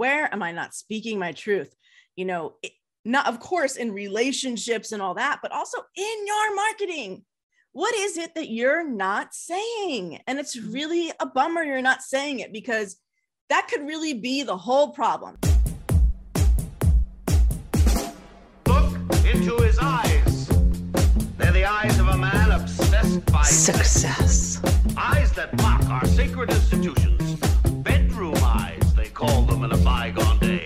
where am I not speaking my truth? You know, it, not of course in relationships and all that, but also in your marketing. What is it that you're not saying? And it's mm-hmm. really a bummer you're not saying it because that could really be the whole problem. Look into his eyes. They're the eyes of a man obsessed by success. Eyes that mock our sacred institutions. Them in a bygone day.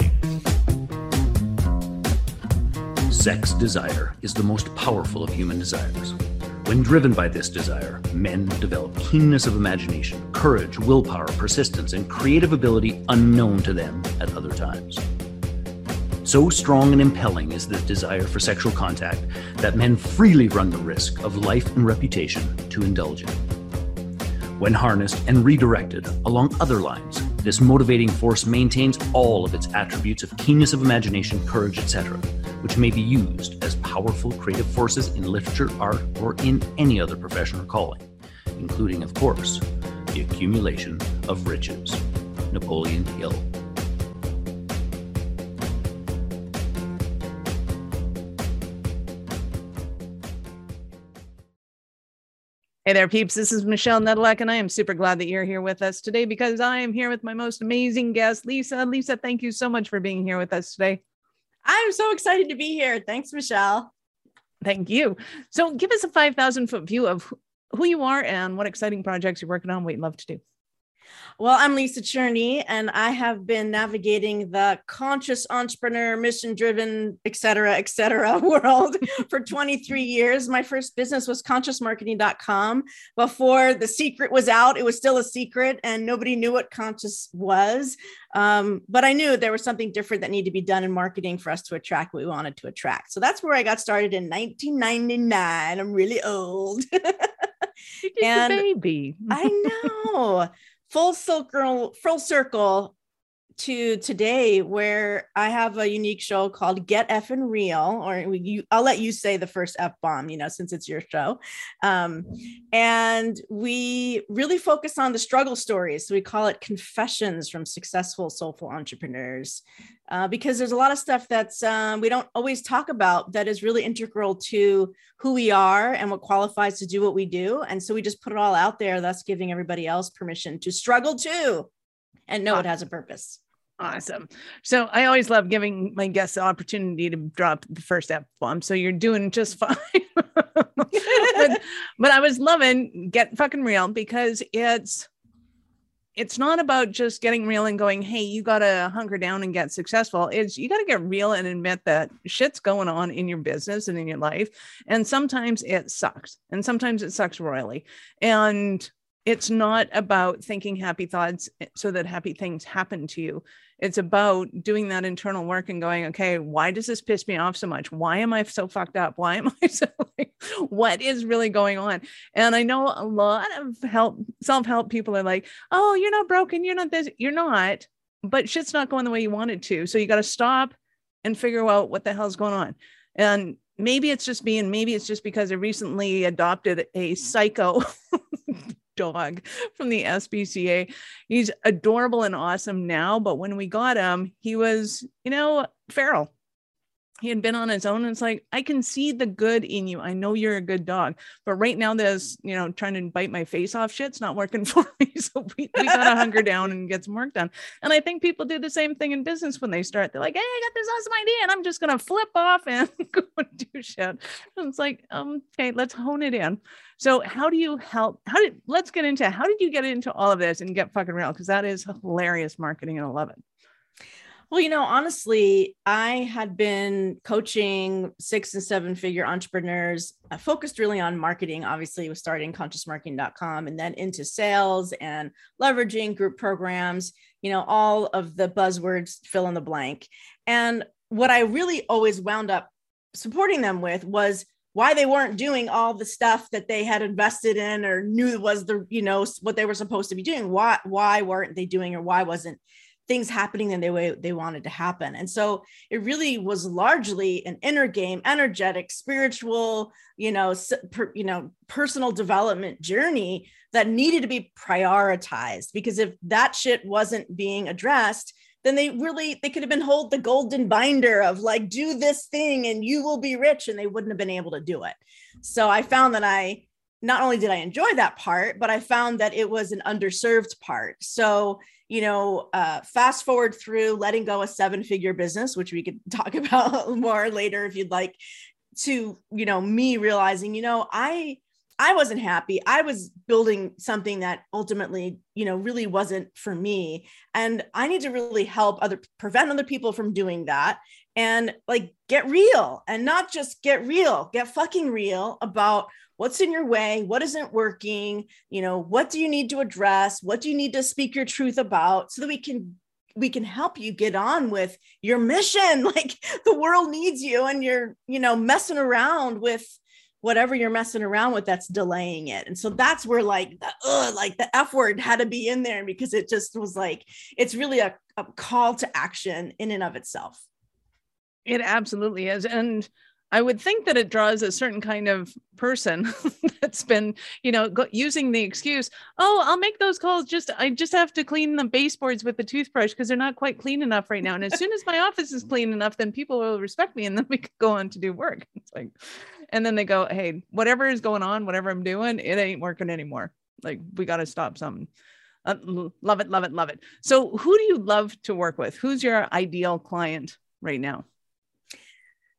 Sex desire is the most powerful of human desires. When driven by this desire, men develop keenness of imagination, courage, willpower, persistence, and creative ability unknown to them at other times. So strong and impelling is the desire for sexual contact that men freely run the risk of life and reputation to indulge in. When harnessed and redirected along other lines, this motivating force maintains all of its attributes of keenness of imagination, courage, etc which may be used as powerful creative forces in literature, art, or in any other profession or calling, including, of course, the accumulation of riches. Napoleon Hill. There, peeps. This is Michelle Nedelec, and I am super glad that you're here with us today because I am here with my most amazing guest, Lisa. Lisa, thank you so much for being here with us today. I'm so excited to be here. Thanks, Michelle. Thank you. So, give us a 5,000 foot view of who you are and what exciting projects you're working on, you'd love to do. Well, I'm Lisa Cherney, and I have been navigating the conscious entrepreneur, mission driven, et cetera, et cetera world for 23 years. My first business was consciousmarketing.com. Before the secret was out, it was still a secret, and nobody knew what conscious was. Um, but I knew there was something different that needed to be done in marketing for us to attract what we wanted to attract. So that's where I got started in 1999. I'm really old. and baby. I know full circle full circle to today where I have a unique show called Get Effin' Real, or you, I'll let you say the first F bomb, you know, since it's your show. Um, and we really focus on the struggle stories. So we call it Confessions from Successful Soulful Entrepreneurs, uh, because there's a lot of stuff that's um, we don't always talk about that is really integral to who we are and what qualifies to do what we do. And so we just put it all out there, thus giving everybody else permission to struggle too and know it has a purpose. Awesome. So I always love giving my guests the opportunity to drop the first F bomb. So you're doing just fine. but, but I was loving get fucking real because it's it's not about just getting real and going, hey, you got to hunker down and get successful. It's you got to get real and admit that shit's going on in your business and in your life. And sometimes it sucks. And sometimes it sucks royally. And it's not about thinking happy thoughts eh, so that happy things happen to you. It's about doing that internal work and going, okay, why does this piss me off so much? Why am I so fucked up? Why am I so like, what is really going on? And I know a lot of help, self help people are like, oh, you're not broken. You're not this. You're not, but shit's not going the way you want it to. So you got to stop and figure out what the hell's going on. And maybe it's just me, and maybe it's just because I recently adopted a psycho dog from the SPCA. He's adorable and awesome now, but when we got him, he was, you know, feral. He had been on his own and it's like i can see the good in you. I know you're a good dog but right now there's you know trying to bite my face off shit's not working for me. So we, we gotta hunker down and get some work done. And i think people do the same thing in business when they start. They're like hey i got this awesome idea and i'm just gonna flip off and go and do shit. And it's like um okay let's hone it in so how do you help how did let's get into how did you get into all of this and get fucking real because that is hilarious marketing and i love it well, you know, honestly, I had been coaching six and seven figure entrepreneurs, I focused really on marketing. Obviously, was starting consciousmarketing.com and then into sales and leveraging group programs, you know, all of the buzzwords fill in the blank. And what I really always wound up supporting them with was why they weren't doing all the stuff that they had invested in or knew was the you know what they were supposed to be doing why why weren't they doing or why wasn't things happening in the way they wanted to happen. And so it really was largely an inner game, energetic, spiritual, you know, per, you know, personal development journey that needed to be prioritized because if that shit wasn't being addressed, then they really they could have been hold the golden binder of like do this thing and you will be rich and they wouldn't have been able to do it. So i found that i not only did i enjoy that part but i found that it was an underserved part. So you know uh, fast forward through letting go a seven figure business which we could talk about more later if you'd like to you know me realizing you know i I wasn't happy. I was building something that ultimately, you know, really wasn't for me. And I need to really help other prevent other people from doing that and like get real and not just get real, get fucking real about what's in your way, what isn't working, you know, what do you need to address, what do you need to speak your truth about so that we can we can help you get on with your mission like the world needs you and you're you know messing around with whatever you're messing around with that's delaying it. And so that's where like the, ugh, like the f word had to be in there because it just was like it's really a, a call to action in and of itself. It absolutely is. And I would think that it draws a certain kind of person that's been, you know, using the excuse, "Oh, I'll make those calls. Just I just have to clean the baseboards with the toothbrush because they're not quite clean enough right now. And as soon as my office is clean enough, then people will respect me, and then we can go on to do work." It's like, and then they go, "Hey, whatever is going on, whatever I'm doing, it ain't working anymore. Like we got to stop something." Uh, love it, love it, love it. So, who do you love to work with? Who's your ideal client right now?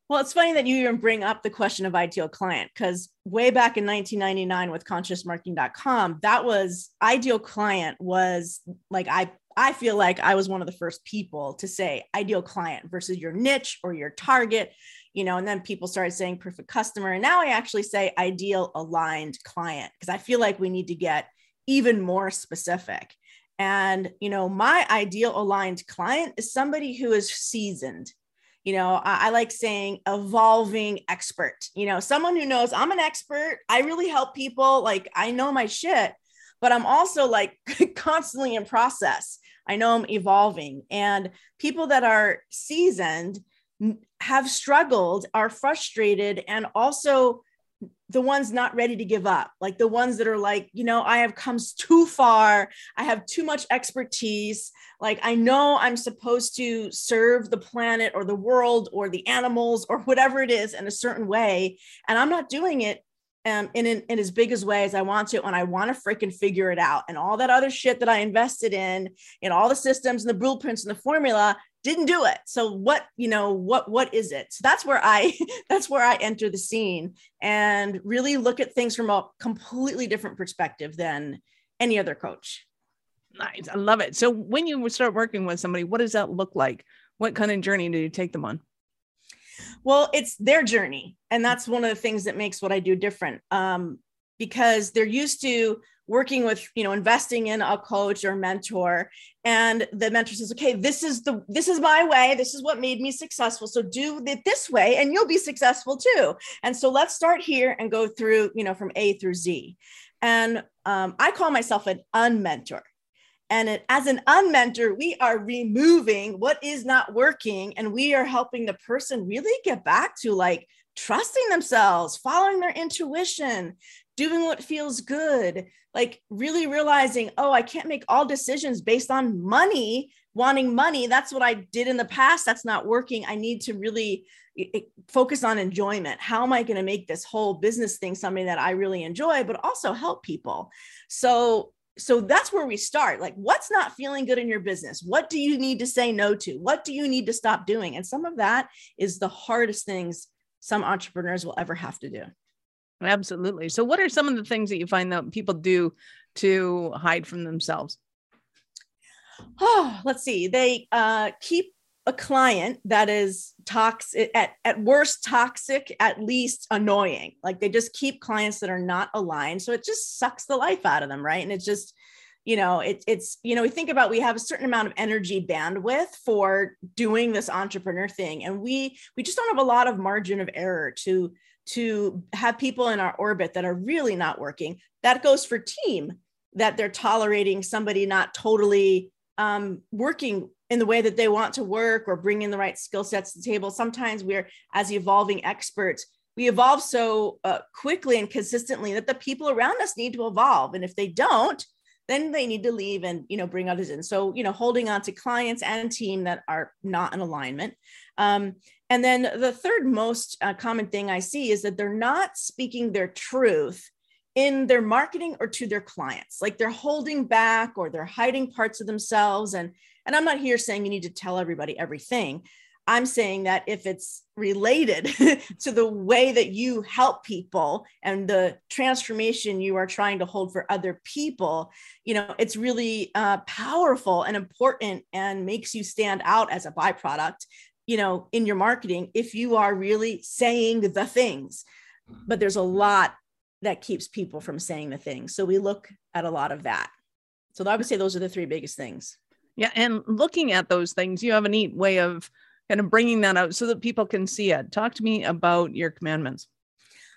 Well, it's funny that you even bring up the question of ideal client because way back in 1999 with consciousmarketing.com, that was ideal client was like I I feel like I was one of the first people to say ideal client versus your niche or your target, you know, and then people started saying perfect customer. And now I actually say ideal aligned client because I feel like we need to get even more specific. And, you know, my ideal aligned client is somebody who is seasoned you know I, I, like saying evolving expert you know someone who knows i'm an expert i really help people like i know my shit but i'm also like constantly in process. I know i'm evolving and people that are seasoned have struggled are frustrated and also the ones not ready to give up, like the ones that are like, you know, I have come too far. I have too much expertise. Like, I know I'm supposed to serve the planet or the world or the animals or whatever it is in a certain way. And I'm not doing it um, in, in, in as big as way as I want to, and I want to freaking figure it out. And all that other shit that I invested in, in all the systems and the blueprints and the formula, didn't do it. So what you know what what is it? So that's where i that's where i enter the scene and really look at things from a completely different perspective than any other coach. Nice. I love it. So when you start working with somebody what does that look like? What kind of journey do you take them on? Well it's their journey. And that's one of the things that makes what i do different um, because they're used to working with you know investing in a coach or mentor. And the mentor says okay this is the this is my way. This is what made me successful. So do it this way and you'll be successful too. And so let's start here and go through you know from a through z. And um, i call myself an unmentor. And it, as an unmentor, we are removing what is not working and we are helping the person really get back to like trusting themselves, following their intuition, doing what feels good, like really realizing, oh, I can't make all decisions based on money, wanting money. That's what I did in the past. That's not working. I need to really focus on enjoyment. How am I going to make this whole business thing something that I really enjoy, but also help people? So, so that's where we start. Like, what's not feeling good in your business? What do you need to say no to? What do you need to stop doing? And some of that is the hardest things some entrepreneurs will ever have to do. Absolutely. So, what are some of the things that you find that people do to hide from themselves? Oh, let's see. They uh, keep a client that is toxic at, at worst toxic at least annoying like they just keep clients that are not aligned so it just sucks the life out of them right and it's just you know it, it's you know we think about we have a certain amount of energy bandwidth for doing this entrepreneur thing and we we just don't have a lot of margin of error to to have people in our orbit that are really not working. That goes for team, that they're tolerating somebody not totally um, working in the way that they want to work or bringing the right skill sets to the table. Sometimes we're, as evolving experts, we evolve so uh, quickly and consistently that the people around us need to evolve. And if they don't, then they need to leave and you know bring others in. So you know holding on to clients and team that are not in alignment. Um, and then the third most uh, common thing i see is that they're not speaking their truth in their marketing or to their clients. Like they're holding back or they're hiding parts of themselves. And and i'm not here saying you need to tell everybody everything I'm saying that if it's related to the way that you help people and the transformation you are trying to hold for other people, you know, it's really uh, powerful and important and makes you stand out as a byproduct, you know, in your marketing if you are really saying the things. But there's a lot that keeps people from saying the things. So we look at a lot of that. So I would say those are the three biggest things. Yeah. And looking at those things, you have a neat way of kind of bringing that out so that people can see it. Talk to me about your commandments.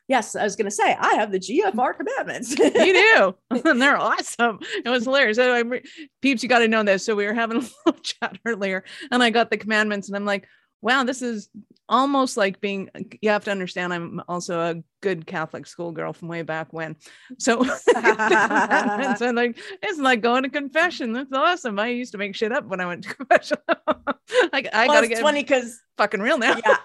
Yes, I was going to say I have the GFR commandments. you do, and they're awesome. It was hilarious. So, I, peeps, you got to know this. So we were having a little chat earlier, and I got the commandments, and I'm like, wow, this is almost like being you have to understand i'm also a good catholic schoolgirl from way back when. So, so like it's like going to confession that's awesome i used to make shit up when i went to confession. Like i well, gotta get funny because fucking real now. Yeah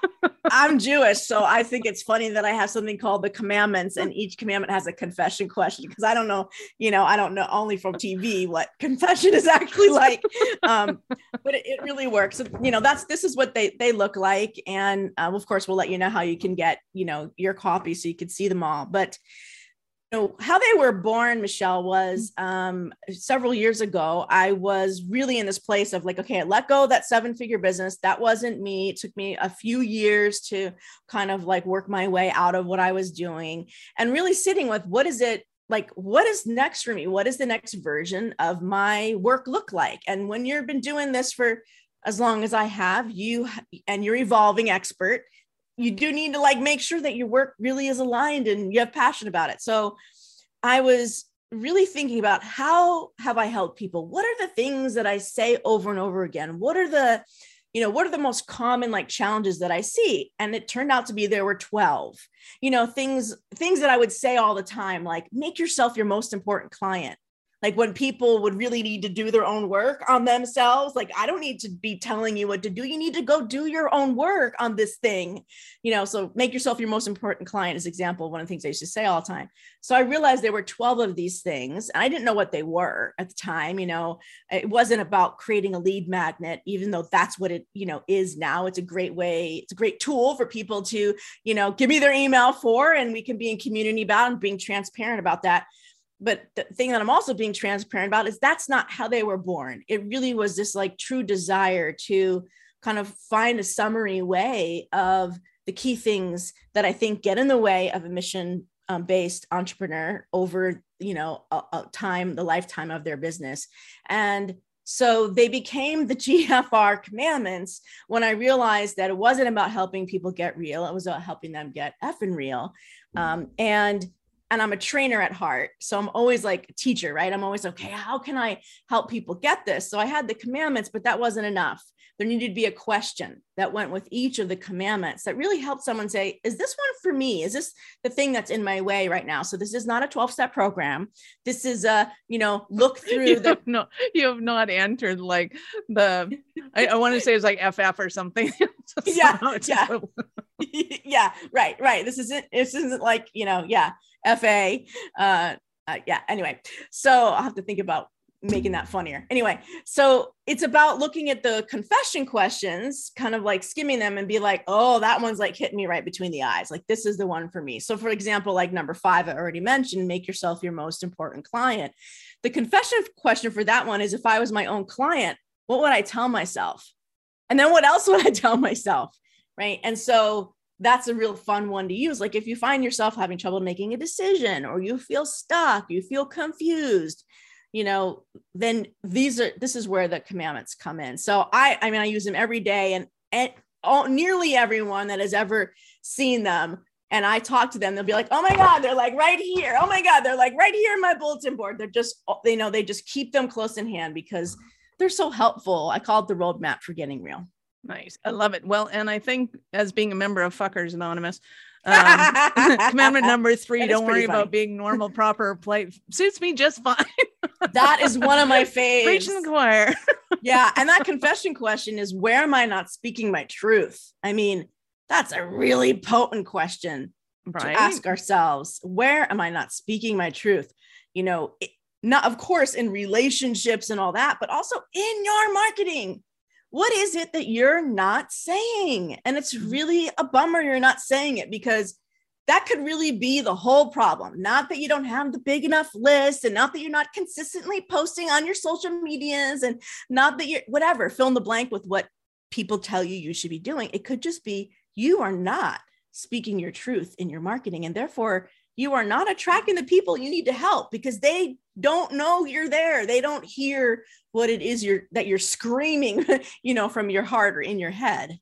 i'm jewish so i think it's funny that i have something called the commandments and each commandment has a confession question because i don't know you know i don't know only from tv what confession is actually like. Um but it, it really works you know that's this is what they they look like and um, of course we'll let you know how you can get you know your copy so you could see them all. But you know how they were born michelle was um, several years ago i was really in this place of like okay I let go that seven figure business. That wasn't me. It took me a few years to kind of like work my way out of what i was doing and really sitting with what is it like what is next for me? What is the next version of my work look like? And when you've been doing this for as long as I have you and you're evolving expert, you do need to like make sure that your work really is aligned and you have passion about it. So I was really thinking about how have I helped people? What are the things that I say over and over again? What are the you know what are the most common like challenges that i see and it turned out to be there were 12 you know things things that i would say all the time like make yourself your most important client like when people would really need to do their own work on themselves like i don't need to be telling you what to do. You need to go do your own work on this thing you know? So make yourself your most important client is example one of the things i used to say all the time. So i realized there were 12 of these things and i didn't know what they were at the time you know? It wasn't about creating a lead magnet even though that's what it you know is now. It's a great way it's a great tool for people to you know give me their email for and we can be in community about and being transparent about that but the thing that I'm also being transparent about is that's not how they were born. It really was this like true desire to kind of find a summary way of the key things that I think get in the way of a mission um, based entrepreneur over you know a, a time the lifetime of their business and so they became the GFR commandments when I realized that it wasn't about helping people get real. It was about helping them get effing real. Um, and and I'm a trainer at heart. So I'm always like a teacher, right? I'm always, okay, how can I help people get this? So I had the commandments, but that wasn't enough. There needed to be a question that went with each of the commandments that really helped someone say, is this one for me? Is this the thing that's in my way right now? So this is not a 12 step program. This is a, you know, look through you the. No, you have not entered like the, I, I want to say it's like FF or something. yeah. Yeah. yeah. Right. Right. This isn't, this isn't like, you know, yeah FA. Uh, uh, yeah. Anyway, so I'll have to think about making that funnier. Anyway, so it's about looking at the confession questions, kind of like skimming them and be like, oh, that one's like hitting me right between the eyes. Like, this is the one for me. So, for example, like number five, I already mentioned, make yourself your most important client. The confession question for that one is if I was my own client, what would I tell myself? And then what else would I tell myself? Right. And so that's a real fun one to use. Like if you find yourself having trouble making a decision or you feel stuck, you feel confused, you know, then these are this is where the commandments come in. So I I mean I use them every day and, and all nearly everyone that has ever seen them and I talk to them, they'll be like, "Oh my god, they're like right here. Oh my god, they're like right here in my bulletin board." They're just they know they just keep them close in hand because they're so helpful. I call it the roadmap for getting real. Nice. I love it. Well, and I think as being a member of Fuckers Anonymous, um, commandment number three, don't worry funny. about being normal, proper, play suits me just fine. that is one of my faves. Preaching the choir. yeah. And that confession question is where am I not speaking my truth? I mean, that's a really potent question right. to ask ourselves. Where am I not speaking my truth? You know, it, not of course in relationships and all that, but also in your marketing. What is it that you're not saying? And it's Mm-hmm. really a bummer you're not saying it because that could really be the whole problem. Not that you don't have the big enough list and not that you're not consistently posting on your social medias and not that you're whatever, fill in the blank with what people tell you you should be doing. It could just be you are not speaking your truth in your marketing and therefore you are not attracting the people you need to help because they don't know you're there. They don't hear what it is you're that you're screaming, you know, from your heart or in your head.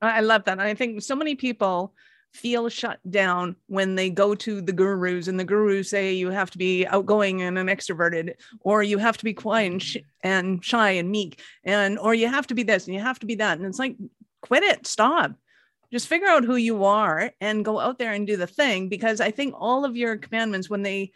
I love that. And I think so many people feel shut down when they go to the gurus and the gurus say you have to be outgoing and an extroverted or you have to be quiet and, sh- and shy and meek and or you have to be this and you have to be that and it's like quit it stop just figure out who you are and go out there and do the thing because i think all of your commandments when they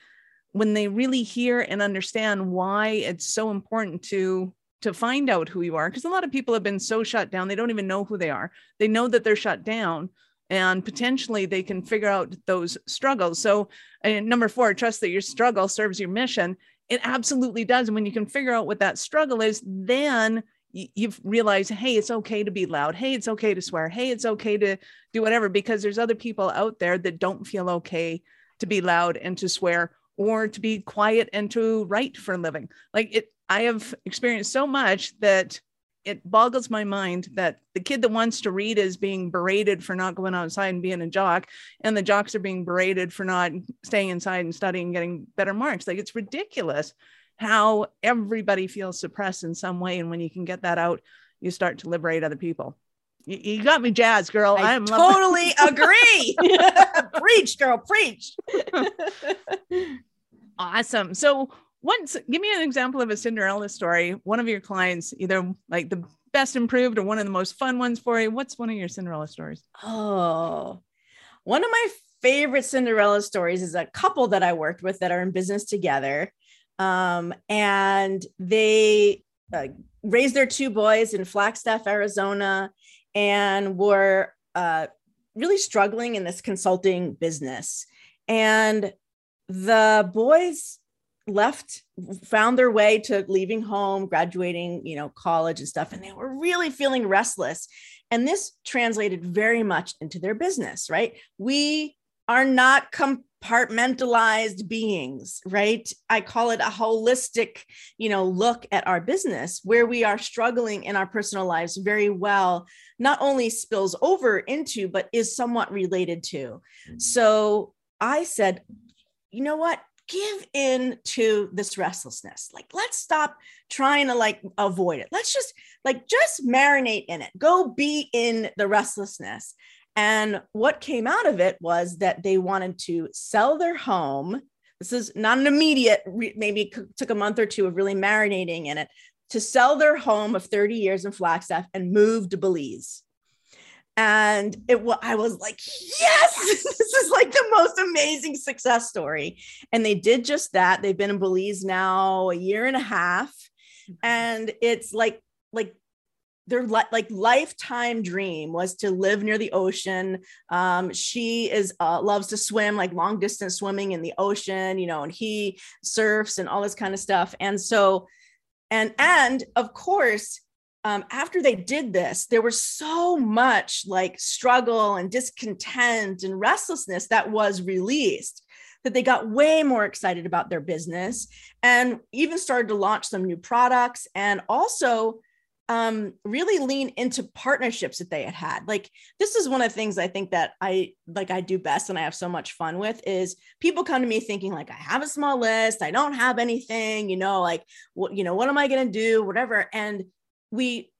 when they really hear and understand why it's so important to to find out who you are because a lot of people have been so shut down they don't even know who they are. They know that they're shut down and potentially they can figure out those struggles. So number four trust that your struggle serves your mission. It absolutely does. And when you can figure out what that struggle is then you've realized hey it's okay to be loud. Hey it's okay to swear. Hey it's okay to do whatever because there's other people out there that don't feel okay to be loud and to swear or to be quiet and to write for a living. Like it i have experienced so much that it boggles my mind that the kid that wants to read is being berated for not going outside and being a jock and the jocks are being berated for not staying inside and studying and getting better marks. Like it's ridiculous how everybody feels suppressed in some way and when you can get that out you start to liberate other people. You, you got me jazzed girl. I i'm loving- totally agree. preach, girl, preach. awesome. So once give me an example of a cinderella story. One of your clients either like the best improved or one of the most fun ones for you. What's one of your cinderella stories? Oh, one of my favorite Cinderella stories is a couple that I worked with that are in business together. Um, and they uh, raised their two boys in Flagstaff, Arizona, and were uh, really struggling in this consulting business. And the boys left found their way to leaving home graduating you know college and stuff and they were really feeling restless and this translated very much into their business, right? We are not compartmentalized beings, right? I call it a holistic, you know, look at our business where we are struggling in our personal lives very well, not only spills over into, but is somewhat related to. Mm. So I said, you know what? Give in to this restlessness. Like, let's stop trying to like avoid it. Let's just like just marinate in it. Go be in the restlessness. And what came out of it was that they wanted to sell their home. This is not an immediate, maybe took a month or two of really marinating in it to sell their home of 30 years in Flagstaff and move to Belize. And it I was like, yes, this is like the most amazing success story. And they did just that. They've been in Belize now a year and a half. Mm-hmm. And it's like, like their li- like lifetime dream was to live near the ocean. Um, she is uh, loves to swim, like long distance swimming in the ocean, you know, and he surfs and all this kind of stuff. And so, and and of course, um, after they did this, there was so much like struggle and discontent and restlessness that was released that they got way more excited about their business and even started to launch some new products and also um, really lean into partnerships that they had had. Like this is one of the things I think that I like I do best and I have so much fun with is people come to me thinking like I have a small list, I don't have anything, you know, like what you know, what am I going to do, whatever. And we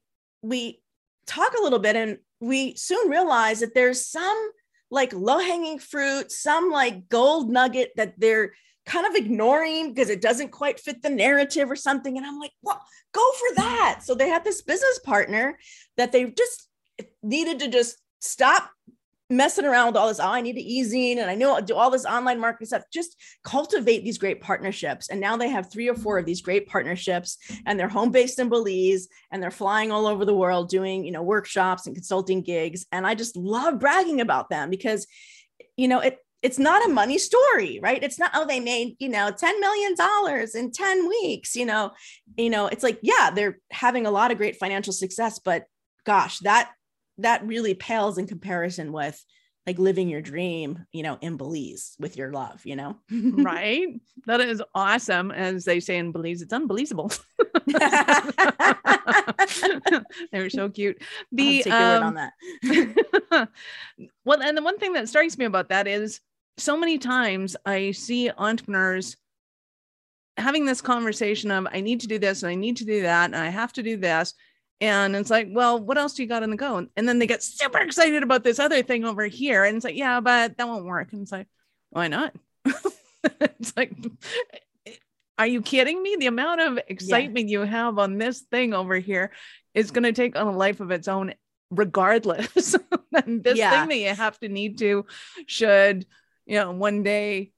we talk a little bit and we soon realize that there's some like low-hanging fruit, some like gold nugget that they're kind of ignoring because it doesn't quite fit the narrative or something. And I'm like, well, go for that. So they had this business partner that they just needed to just stop messing around with all this. Oh, I need to easing and I know I'll do all this online marketing stuff. Just cultivate these great partnerships. And now they have three or four of these great partnerships and they're home based in Belize and they're flying all over the world doing, you know, workshops and consulting gigs. And I just love bragging about them because, you know, it, it's not a money story, right? It's not, oh, they made, you know, $10 million in 10 weeks, you know, you know, it's like, yeah, they're having a lot of great financial success, but gosh, that that really pales in comparison with like living your dream, you know, in Belize with your love, you know? right. That is awesome. As they say in Belize, it's unbelievable. They're so cute. The um, on that. well, and the one thing that strikes me about that is so many times I see entrepreneurs having this conversation of I need to do this and I need to do that and I have to do this. And it's like, well, what else do you got on the go? And then they get super excited about this other thing over here. And it's like, yeah, but that won't work. And it's like, why not? it's like, are you kidding me? The amount of excitement yeah. you have on this thing over here is going to take on a life of its own, regardless. and this yeah. thing that you have to need to should, you know, one day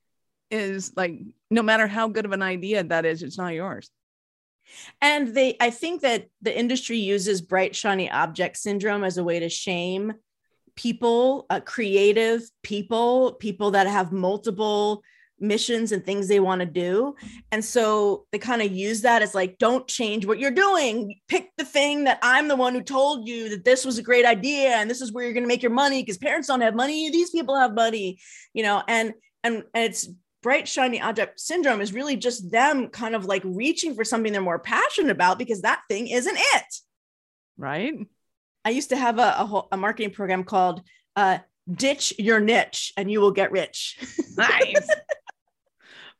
is like, no matter how good of an idea that is, it's not yours. And they, I think that the industry uses bright, shiny object syndrome as a way to shame people, uh, creative people, people that have multiple missions and things they want to do. And so they kind of use that as like, don't change what you're doing. Pick the thing that I'm the one who told you that this was a great idea and this is where you're going to make your money because parents don't have money. These people have money, you know, and, and, and it's bright shiny object syndrome is really just them kind of like reaching for something they're more passionate about because that thing isn't it. Right. I used to have a, a, whole, a marketing program called uh, ditch your niche and you will get rich. Nice.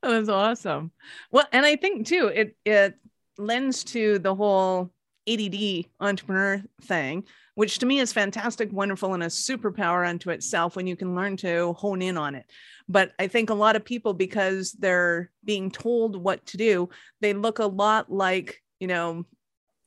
That was awesome. Well and i think too it it lends to the whole add entrepreneur thing which to me is fantastic wonderful and a superpower unto itself when you can learn to hone in on it but I think a lot of people, because they're being told what to do, they look a lot like, you know,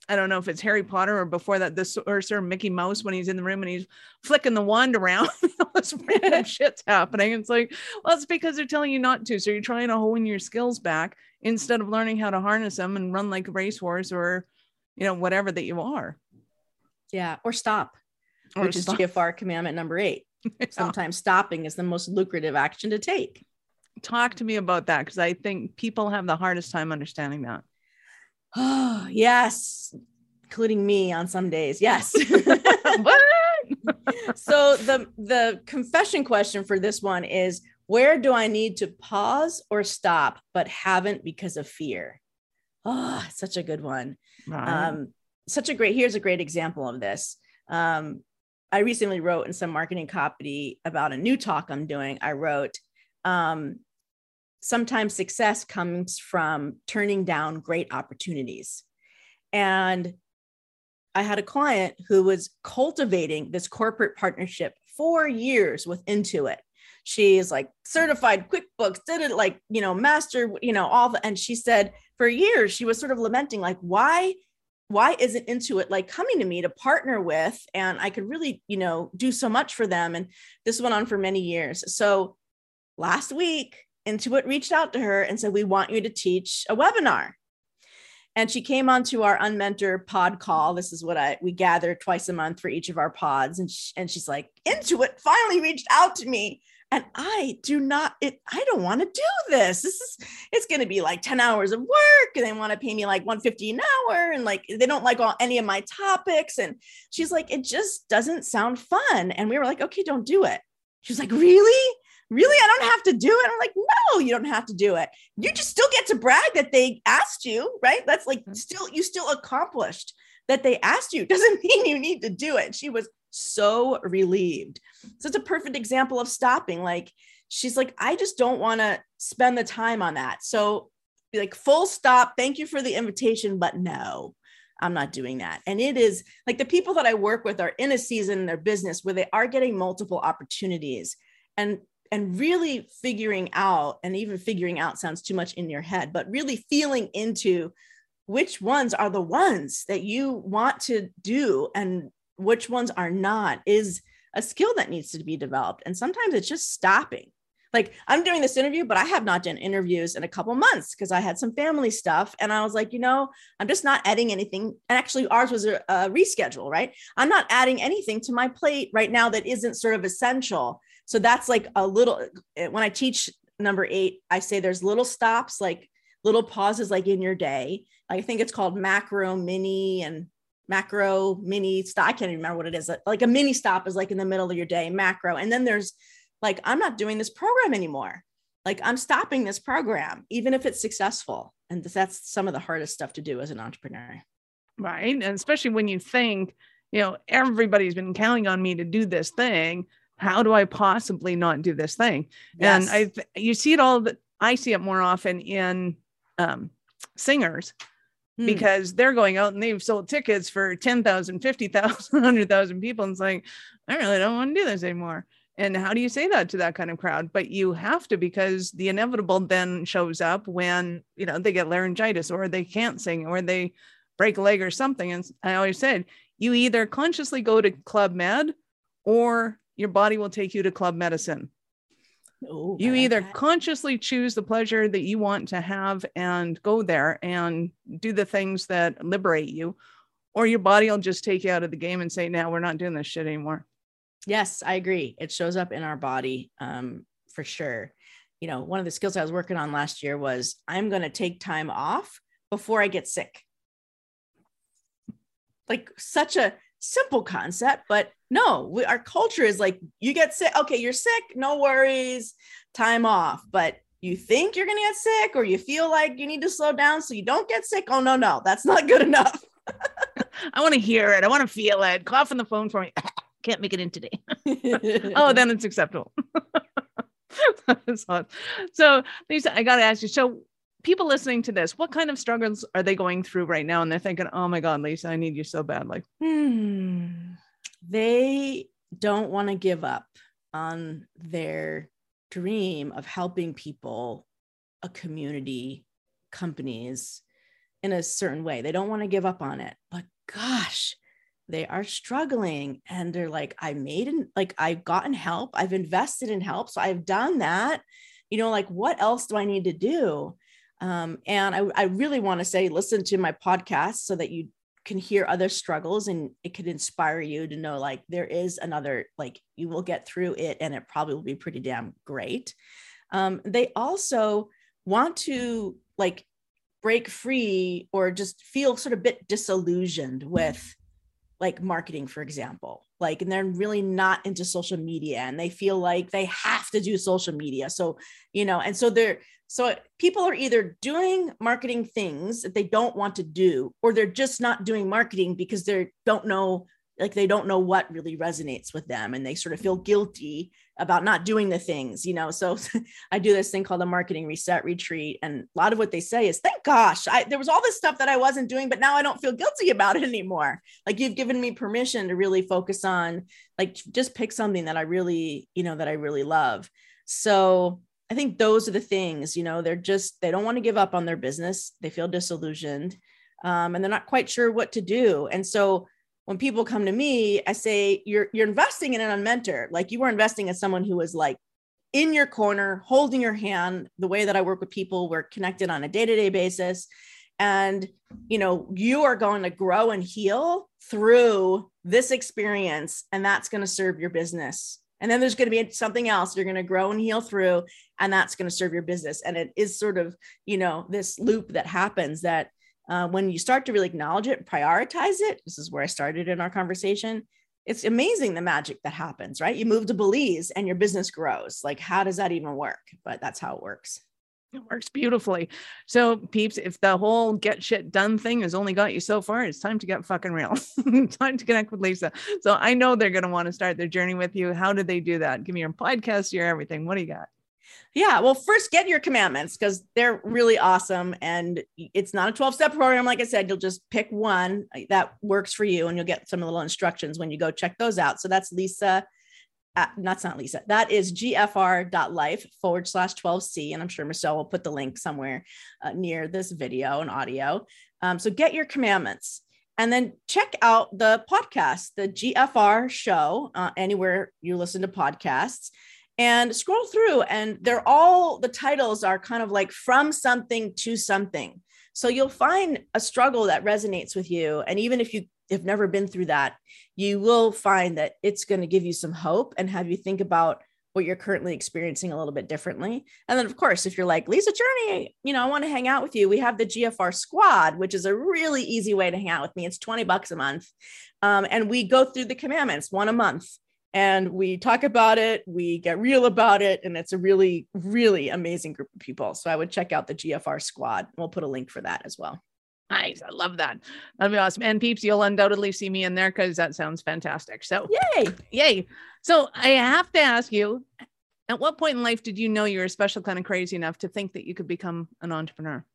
I don't know if it's Harry Potter or before that, this or Sir Mickey Mouse when he's in the room and he's flicking the wand around. all this random shit's happening. It's like, well, it's because they're telling you not to. So you're trying to hone your skills back instead of learning how to harness them and run like a racehorse or, you know, whatever that you are. Yeah. Or stop, or which stop. is GFR commandment number eight. Sometimes stopping is the most lucrative action to take. Talk to me about that because I think people have the hardest time understanding that. Oh, yes, including me on some days. Yes. so the the confession question for this one is where do I need to pause or stop but haven't because of fear? Oh, such a good one. Right. Um, such a great here's a great example of this. Um, I recently wrote in some marketing copy about a new talk I'm doing. I wrote, um, sometimes success comes from turning down great opportunities. And I had a client who was cultivating this corporate partnership for years with Intuit. She's like certified QuickBooks, did it like, you know, master, you know, all the, and she said for years she was sort of lamenting, like, why why isn't Intuit like coming to me to partner with and i could really you know do so much for them and this went on for many years. So last week Intuit reached out to her and said we want you to teach a webinar. And she came onto our unmentor pod call. This is what i we gather twice a month for each of our pods and, she, and she's like Intuit finally reached out to me and i do not it i don't want to do this. This is it's going to be like 10 hours of work and they want to pay me like 150 an hour and like they don't like all any of my topics and she's like it just doesn't sound fun. And we were like okay don't do it. She's like really? Really? I don't have to do it? I'm like no you don't have to do it. You just still get to brag that they asked you right? That's like mm-hmm. still you still accomplished that they asked you. Doesn't mean you need to do it. She was so relieved. So it's a perfect example of stopping. Like she's like, I just don't want to spend the time on that. So be like, full stop. Thank you for the invitation, but no, I'm not doing that. And it is like the people that I work with are in a season in their business where they are getting multiple opportunities and and really figuring out and even figuring out sounds too much in your head but really feeling into which ones are the ones that you want to do and which ones are not is a skill that needs to be developed. And sometimes it's just stopping. Like I'm doing this interview, but I have not done interviews in a couple months because I had some family stuff. And I was like, you know, I'm just not adding anything. And actually, ours was a, a reschedule, right? I'm not adding anything to my plate right now that isn't sort of essential. So that's like a little, eh, when I teach number eight, I say there's little stops, like little pauses, like in your day. I think it's called macro, mini, and macro, mini stop. I can't even remember what it is. Like a mini stop is like in the middle of your day, macro. And then there's like, I'm not doing this program anymore. Like I'm stopping this program, even if it's successful. And that's some of the hardest stuff to do as an entrepreneur. Right. And especially when you think, you know, everybody's been counting on me to do this thing. How do I possibly not do this thing? Yes. And I, you see it all. I see it more often in um, singers hmm. because they're going out and they've sold tickets for 10,000, 50,000, 100,000 people. And it's like, I really don't want to do this anymore. And how do you say that to that kind of crowd? But you have to because the inevitable then shows up when, you know, they get laryngitis or they can't sing or they break a leg or something. And I always said, you either consciously go to Club Med or your body will take you to Club Medicine. Ooh, you either consciously choose the pleasure that you want to have and go there and do the things that liberate you, or your body will just take you out of the game and say, now we're not doing this shit anymore. Yes, I agree. It shows up in our body um, for sure. You know, one of the skills I was working on last year was I'm going to take time off before I get sick. Like such a simple concept, but no, we, our culture is like, you get sick. Okay, you're sick. No worries. Time off. But you think you're going to get sick or you feel like you need to slow down so you don't get sick. Oh, no, no, that's not good enough. I want to hear it. I want to feel it. Cough on the phone for me. can't make it in today. oh, then it's acceptable. so, I got to ask you. So, people listening to this, what kind of struggles are they going through right now? And they're thinking, "Oh my God, Lisa, I need you so badly. Hmm. they don't want to give up on their dream of helping people, a community, companies in a certain way. They don't want to give up on it, but gosh, they are struggling and they're like i made and like i've gotten help i've invested in help so i've done that you know like what else do i need to do um, and I, I really want to say listen to my podcast so that you can hear other struggles and it could inspire you to know like there is another like you will get through it and it probably will be pretty damn great. Um, they also want to like break free or just feel sort of a bit disillusioned with like marketing for example like and they're really not into social media and they feel like they have to do social media. So you know and so they're so people are either doing marketing things that they don't want to do or they're just not doing marketing because they don't know like they don't know what really resonates with them and they sort of feel guilty about not doing the things you know? So i do this thing called a marketing reset retreat and a lot of what they say is thank gosh I, there was all this stuff that i wasn't doing but now i don't feel guilty about it anymore. Like you've given me permission to really focus on like just pick something that i really you know that i really love. So i think those are the things you know? They're just they don't want to give up on their business. They feel disillusioned um, and they're not quite sure what to do. And so when people come to me, I say, you're, you're investing in a mentor. Like you were investing in someone who was like in your corner, holding your hand. The way that I work with people, we're connected on a day to day basis. And, you know, you are going to grow and heal through this experience, and that's going to serve your business. And then there's going to be something else you're going to grow and heal through, and that's going to serve your business. And it is sort of, you know, this loop that happens that uh, when you start to really acknowledge it, prioritize it, this is where I started in our conversation. It's amazing the magic that happens, right? You move to Belize and your business grows. Like, how does that even work? But that's how it works. It works beautifully. So, peeps, if the whole get shit done thing has only got you so far, it's time to get fucking real. time to connect with Lisa. So, I know they're going to want to start their journey with you. How do they do that? Give me your podcast, your everything. What do you got? Yeah, well, first get your commandments because they're really awesome. And it's not a 12 step program. Like I said, you'll just pick one that works for you and you'll get some little instructions when you go check those out. So that's Lisa. Uh, that's not Lisa. That is gfr.life forward slash 12C. And I'm sure Michelle will put the link somewhere uh, near this video and audio. Um, so get your commandments. And then check out the podcast, the GFR show, uh, anywhere you listen to podcasts, and scroll through. And they're all the titles are kind of like from something to something. So you'll find a struggle that resonates with you. And even if you have never been through that, you will find that it's going to give you some hope and have you think about what you're currently experiencing a little bit differently. And then, of course, if you're like, Lisa Cherney, you know, I want to hang out with you, we have the GFR squad, which is a really easy way to hang out with me. It's 20 bucks a month. Um, and we go through the commandments one a month and we talk about it, we get real about it. And it's a really, really amazing group of people. So I would check out the GFR squad. We'll put a link for that as well. Nice. I love that. That'd be awesome. And peeps, you'll undoubtedly see me in there because that sounds fantastic. So, yay. Yay. So, I have to ask you at what point in life did you know you were special kind of crazy enough to think that you could become an entrepreneur?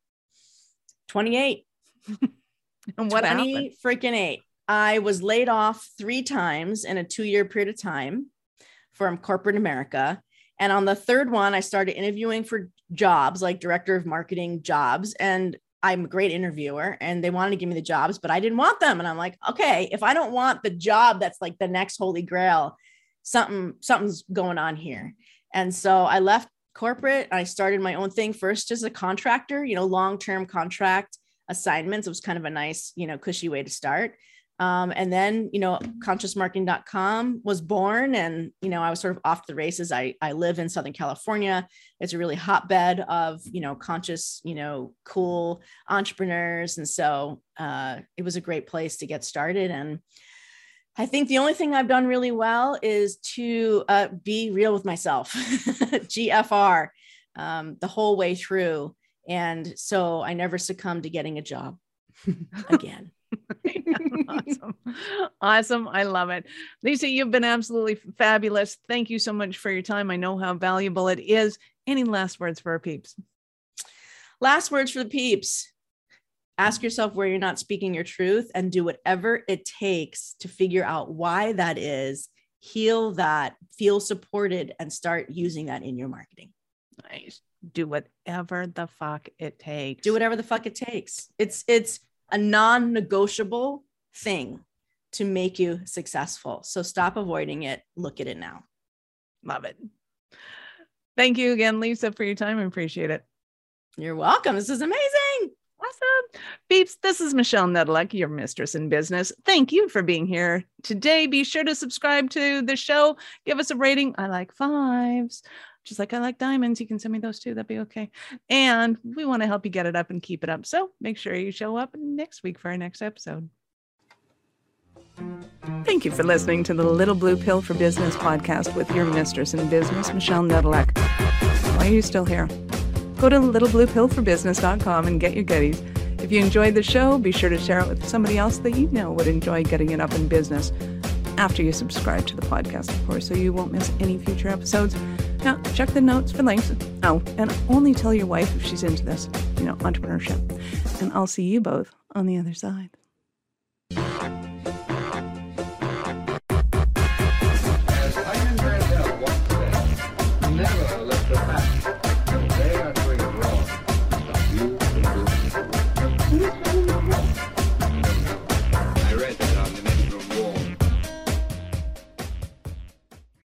28. and what 20 happened? freaking eight. I was laid off three times in a two year period of time from corporate America. And on the third one, I started interviewing for jobs like director of marketing jobs. And I'm a great interviewer and they wanted to give me the jobs, but I didn't want them. And I'm like, okay, if I don't want the job that's like the next holy grail, something, something's going on here. And so I left corporate. I started my own thing first as a contractor, you know, long-term contract assignments. It was kind of a nice, you know, cushy way to start. Um, and then, you know, consciousmarketing.com was born and, you know, I was sort of off the races. I, I live in Southern California. It's a really hotbed of, you know, conscious, you know, cool entrepreneurs. And so uh, it was a great place to get started. And I think the only thing I've done really well is to uh, be real with myself, GFR, um, the whole way through. And so I never succumbed to getting a job again. awesome. Awesome. I love it. Lisa, you've been absolutely fabulous. Thank you so much for your time. I know how valuable it is. Any last words for our peeps? Last words for the peeps. Ask yourself where you're not speaking your truth and do whatever it takes to figure out why that is, heal that, feel supported, and start using that in your marketing. Nice. Do whatever the fuck it takes. Do whatever the fuck it takes. It's it's a non-negotiable thing to make you successful. So stop avoiding it. Look at it now. Love it. Thank you again, Lisa, for your time. I appreciate it. You're welcome. This is amazing. Awesome. Beeps, this is Michelle Nedelec, your mistress in business. Thank you for being here today. Be sure to subscribe to the show. Give us a rating. I like fives. Just like I like diamonds, you can send me those too. That'd be okay. And we want to help you get it up and keep it up. So make sure you show up next week for our next episode. Thank you for listening to the Little Blue Pill for Business podcast with your mistress in business, Michelle Nedelec. Why are you still here? Go to littlebluepillforbusiness.com and get your goodies. If you enjoyed the show, be sure to share it with somebody else that you know would enjoy getting it up in business after you subscribe to the podcast, of course, so you won't miss any future episodes. Now, check the notes for links. Oh, and only tell your wife if she's into this, you know, entrepreneurship. And I'll see you both on the other side.